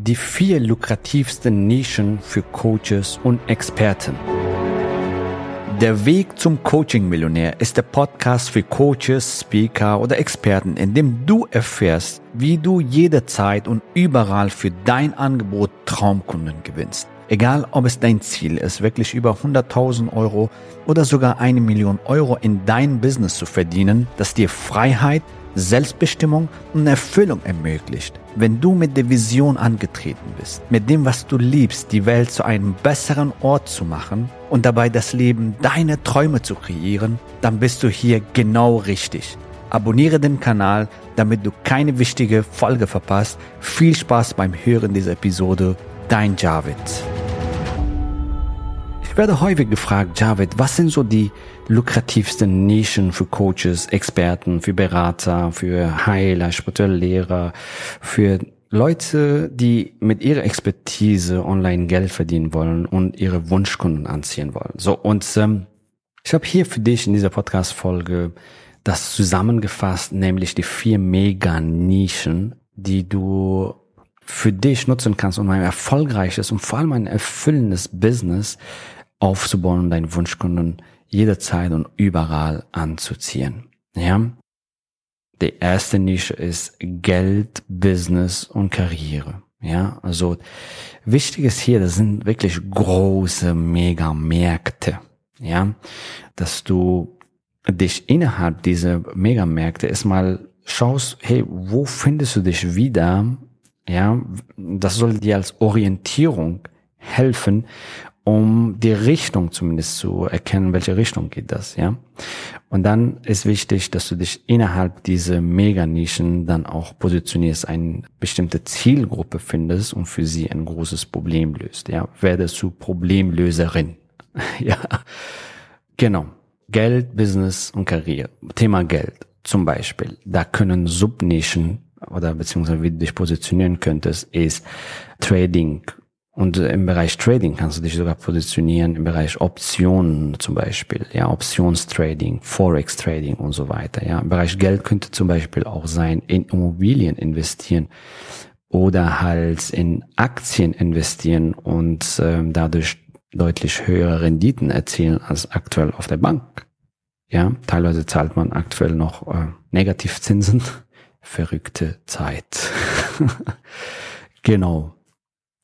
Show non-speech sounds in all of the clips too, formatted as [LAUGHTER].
Die vier lukrativsten Nischen für Coaches und Experten. Der Weg zum Coaching-Millionär ist der Podcast für Coaches, Speaker oder Experten, in dem du erfährst, wie du jederzeit und überall für dein Angebot Traumkunden gewinnst. Egal, ob es dein Ziel ist, wirklich über 100.000 Euro oder sogar eine Million Euro in dein Business zu verdienen, das dir Freiheit, Selbstbestimmung und Erfüllung ermöglicht. Wenn du mit der Vision angetreten bist, mit dem, was du liebst, die Welt zu einem besseren Ort zu machen und dabei das Leben deiner Träume zu kreieren, dann bist du hier genau richtig. Abonniere den Kanal, damit du keine wichtige Folge verpasst. Viel Spaß beim Hören dieser Episode. Dein Javid werde häufig gefragt, Javid, was sind so die lukrativsten Nischen für Coaches, Experten, für Berater, für Heiler, spirituelle Lehrer, für Leute, die mit ihrer Expertise online Geld verdienen wollen und ihre Wunschkunden anziehen wollen. So, und ähm, ich habe hier für dich in dieser Podcast-Folge das zusammengefasst, nämlich die vier Mega-Nischen, die du für dich nutzen kannst, um ein erfolgreiches und vor allem ein erfüllendes Business aufzubauen und deinen Wunschkunden jederzeit und überall anzuziehen. Ja. Die erste Nische ist Geld, Business und Karriere. Ja, also wichtig ist hier, das sind wirklich große Megamärkte. Ja, dass du dich innerhalb dieser Megamärkte erstmal schaust, hey, wo findest du dich wieder? Ja, das soll dir als Orientierung helfen, um die Richtung zumindest zu erkennen, welche Richtung geht das, ja. Und dann ist wichtig, dass du dich innerhalb dieser Meganischen dann auch positionierst, eine bestimmte Zielgruppe findest und für sie ein großes Problem löst, ja. Werde zu Problemlöserin, [LAUGHS] ja. Genau. Geld, Business und Karriere. Thema Geld zum Beispiel. Da können Subnischen oder beziehungsweise wie du dich positionieren könntest, ist Trading, und im Bereich Trading kannst du dich sogar positionieren, im Bereich Optionen zum Beispiel, ja, Optionstrading, Forex Trading und so weiter, ja. Im Bereich Geld könnte zum Beispiel auch sein, in Immobilien investieren oder halt in Aktien investieren und ähm, dadurch deutlich höhere Renditen erzielen als aktuell auf der Bank. Ja, teilweise zahlt man aktuell noch äh, Negativzinsen. [LAUGHS] Verrückte Zeit. [LAUGHS] genau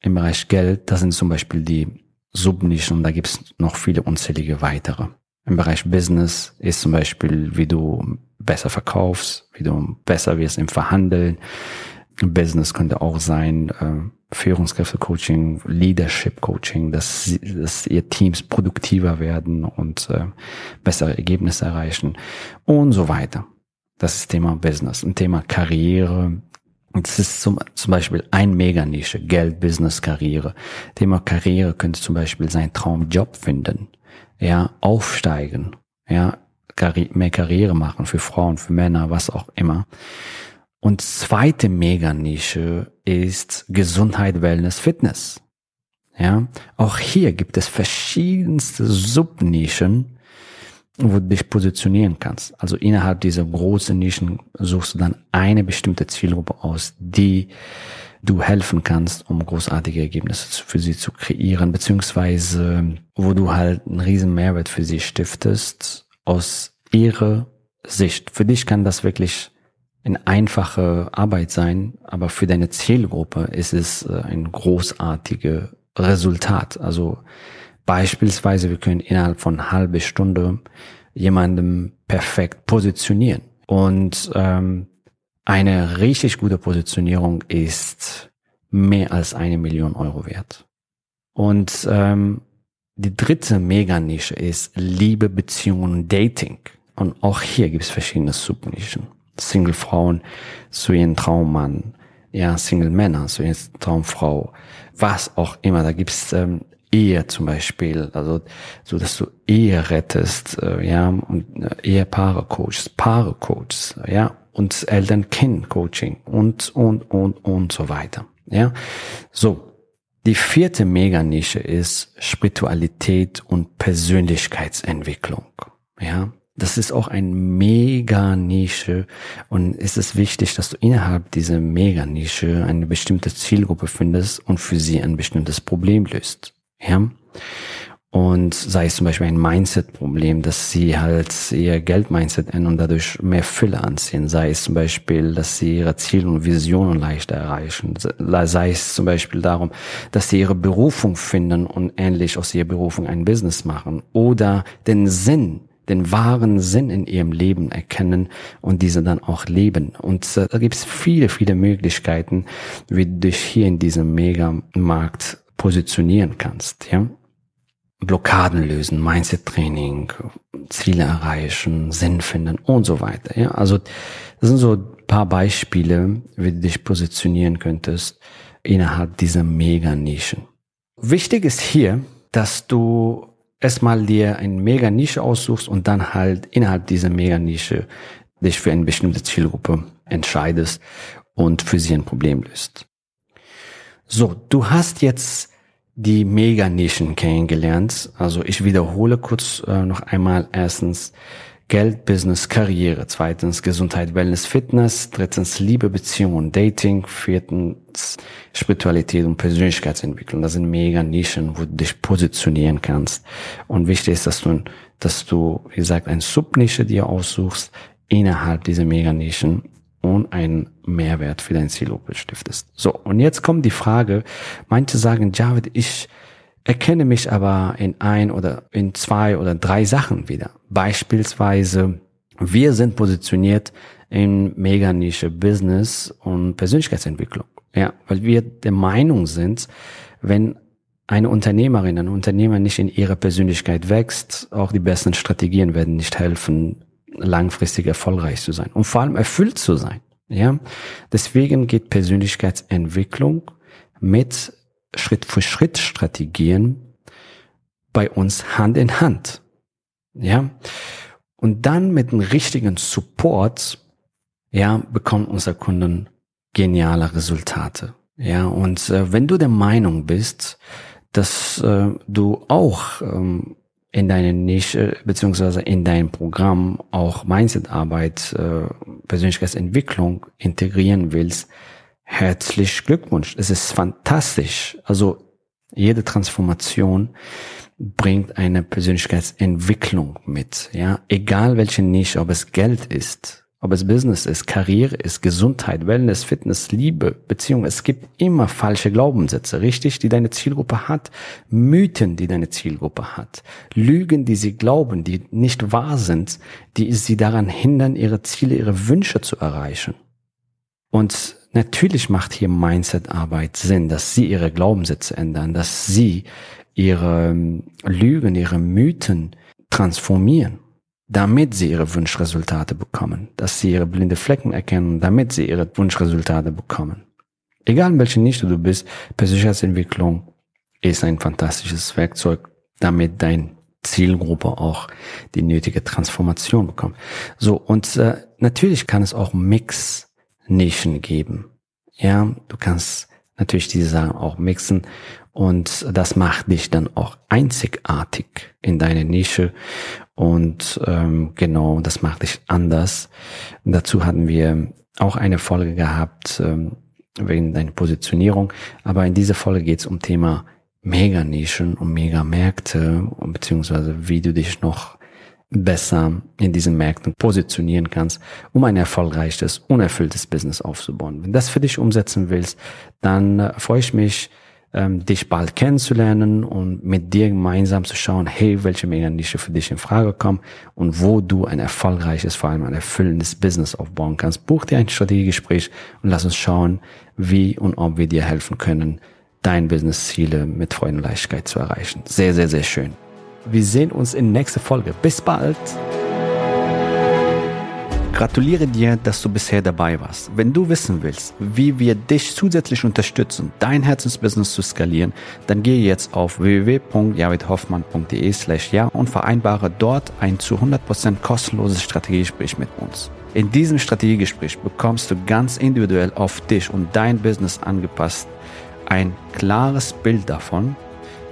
im Bereich Geld, das sind zum Beispiel die Subnischen und da gibt es noch viele unzählige weitere. Im Bereich Business ist zum Beispiel, wie du besser verkaufst, wie du besser wirst im Verhandeln. Business könnte auch sein, äh, Führungskräfte-Coaching, Leadership-Coaching, dass, dass ihr Teams produktiver werden und äh, bessere Ergebnisse erreichen und so weiter. Das ist Thema Business. Ein Thema Karriere das ist zum, zum Beispiel ein Meganische, Geld, Business, Karriere. Thema Karriere könnte zum Beispiel sein Traumjob finden, ja, aufsteigen, ja, mehr Karriere machen für Frauen, für Männer, was auch immer. Und zweite Meganische ist Gesundheit, Wellness, Fitness. Ja, auch hier gibt es verschiedenste Subnischen, wo du dich positionieren kannst. Also innerhalb dieser großen Nischen suchst du dann eine bestimmte Zielgruppe aus, die du helfen kannst, um großartige Ergebnisse für sie zu kreieren, beziehungsweise wo du halt einen riesen Mehrwert für sie stiftest aus ihrer Sicht. Für dich kann das wirklich eine einfache Arbeit sein, aber für deine Zielgruppe ist es äh, ein großartiges Resultat. Also Beispielsweise, wir können innerhalb von halben Stunde jemandem perfekt positionieren. Und ähm, eine richtig gute Positionierung ist mehr als eine Million Euro wert. Und ähm, die dritte Meganische ist Liebe, Beziehungen, Dating. Und auch hier gibt es verschiedene Subnischen. Single-Frauen zu ihren Traummann, ja, Single-Männer zu ihren Traumfrau, was auch immer. Da gibt es ähm, Ehe zum Beispiel, also so, dass du Ehe rettest, äh, ja, und äh, Ehepaare coachst, Paare coachst, ja, und Eltern-Kind-Coaching und, und, und, und so weiter, ja. So. Die vierte Meganische ist Spiritualität und Persönlichkeitsentwicklung, ja. Das ist auch ein mega Nische und es ist wichtig, dass du innerhalb dieser mega Nische eine bestimmte Zielgruppe findest und für sie ein bestimmtes Problem löst. Ja? Und sei es zum Beispiel ein Mindset-Problem, dass sie halt ihr Geld-Mindset ändern und dadurch mehr Fülle anziehen. Sei es zum Beispiel, dass sie ihre Ziele und Visionen leichter erreichen. Sei es zum Beispiel darum, dass sie ihre Berufung finden und ähnlich aus ihrer Berufung ein Business machen. Oder den Sinn den wahren Sinn in ihrem Leben erkennen und diese dann auch leben. Und da gibt es viele, viele Möglichkeiten, wie du dich hier in diesem Megamarkt positionieren kannst. Ja? Blockaden lösen, Mindset-Training, Ziele erreichen, Sinn finden und so weiter. Ja, also das sind so ein paar Beispiele, wie du dich positionieren könntest innerhalb dieser Mega-Nischen. Wichtig ist hier, dass du erstmal dir eine Mega-Nische aussuchst und dann halt innerhalb dieser Mega-Nische dich für eine bestimmte Zielgruppe entscheidest und für sie ein Problem löst. So, du hast jetzt die Mega-Nischen kennengelernt. Also ich wiederhole kurz äh, noch einmal. Erstens Geld, Business, Karriere. Zweitens Gesundheit, Wellness, Fitness. Drittens Liebe, Beziehung und Dating. Viertens Spiritualität und Persönlichkeitsentwicklung. Das sind Mega-Nischen, wo du dich positionieren kannst. Und wichtig ist, dass du, dass du, wie gesagt, eine Subnische dir aussuchst innerhalb dieser Mega-Nischen und einen Mehrwert für dein Zielgruppe stiftest. So, und jetzt kommt die Frage, manche sagen, Javid, ich erkenne mich aber in ein oder in zwei oder drei Sachen wieder. Beispielsweise, wir sind positioniert in Mega-Nische Business und Persönlichkeitsentwicklung. Ja, weil wir der Meinung sind, wenn eine Unternehmerin, ein Unternehmer nicht in ihrer Persönlichkeit wächst, auch die besten Strategien werden nicht helfen, langfristig erfolgreich zu sein und vor allem erfüllt zu sein. Ja, deswegen geht Persönlichkeitsentwicklung mit Schritt für Schritt Strategien bei uns Hand in Hand. Ja, und dann mit dem richtigen Support, ja, bekommen unsere Kunden geniale Resultate. Ja, und äh, wenn du der Meinung bist, dass äh, du auch ähm, in deine Nische beziehungsweise in dein Programm auch Mindset-Arbeit, äh, Persönlichkeitsentwicklung integrieren willst, herzlich Glückwunsch. Es ist fantastisch. Also jede Transformation bringt eine Persönlichkeitsentwicklung mit. Ja, egal welche Nische, ob es Geld ist, ob es Business ist, Karriere ist, Gesundheit, Wellness, Fitness, Liebe, Beziehung. Es gibt immer falsche Glaubenssätze, richtig, die deine Zielgruppe hat. Mythen, die deine Zielgruppe hat. Lügen, die sie glauben, die nicht wahr sind, die sie daran hindern, ihre Ziele, ihre Wünsche zu erreichen. Und natürlich macht hier Mindset-Arbeit Sinn, dass sie ihre Glaubenssätze ändern, dass sie ihre ähm, Lügen, ihre Mythen transformieren damit sie ihre Wunschresultate bekommen, dass sie ihre blinde Flecken erkennen, damit sie ihre Wunschresultate bekommen. Egal in welcher Nische du bist, Persönlichkeitsentwicklung ist ein fantastisches Werkzeug, damit dein Zielgruppe auch die nötige Transformation bekommt. So, und äh, natürlich kann es auch Mix-Nischen geben. Ja, du kannst natürlich diese Sachen auch mixen und das macht dich dann auch einzigartig in deiner Nische und ähm, genau, das macht dich anders. Dazu hatten wir auch eine Folge gehabt ähm, wegen deiner Positionierung. Aber in dieser Folge geht es um Thema Meganischen und Megamärkte beziehungsweise wie du dich noch besser in diesen Märkten positionieren kannst, um ein erfolgreiches, unerfülltes Business aufzubauen. Wenn das für dich umsetzen willst, dann äh, freue ich mich, ähm, dich bald kennenzulernen und mit dir gemeinsam zu schauen, hey, welche Meganische für dich in Frage kommen und wo du ein erfolgreiches, vor allem ein erfüllendes Business aufbauen kannst. Buch dir ein Strategiegespräch und lass uns schauen, wie und ob wir dir helfen können, dein Business-Ziele mit Freude und Leichtigkeit zu erreichen. Sehr, sehr, sehr schön. Wir sehen uns in nächster Folge. Bis bald! Gratuliere dir, dass du bisher dabei warst. Wenn du wissen willst, wie wir dich zusätzlich unterstützen, dein Herzensbusiness zu skalieren, dann gehe jetzt auf www.javidhoffmann.de slash ja und vereinbare dort ein zu 100% kostenloses Strategiegespräch mit uns. In diesem Strategiegespräch bekommst du ganz individuell auf dich und dein Business angepasst ein klares Bild davon,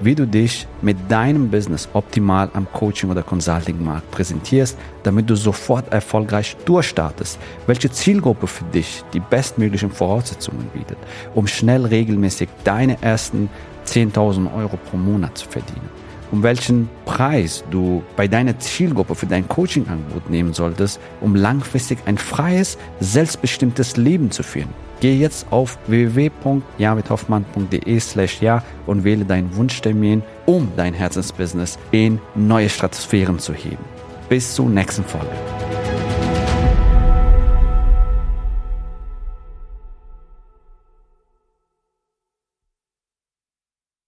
wie du dich mit deinem Business optimal am Coaching- oder Consulting-Markt präsentierst, damit du sofort erfolgreich durchstartest, welche Zielgruppe für dich die bestmöglichen Voraussetzungen bietet, um schnell regelmäßig deine ersten 10.000 Euro pro Monat zu verdienen um welchen Preis du bei deiner Zielgruppe für dein Coaching-Angebot nehmen solltest, um langfristig ein freies, selbstbestimmtes Leben zu führen. Geh jetzt auf www.javidhoffmann.de slash ja und wähle deinen Wunschtermin, um dein Herzensbusiness in neue Stratosphären zu heben. Bis zur nächsten Folge.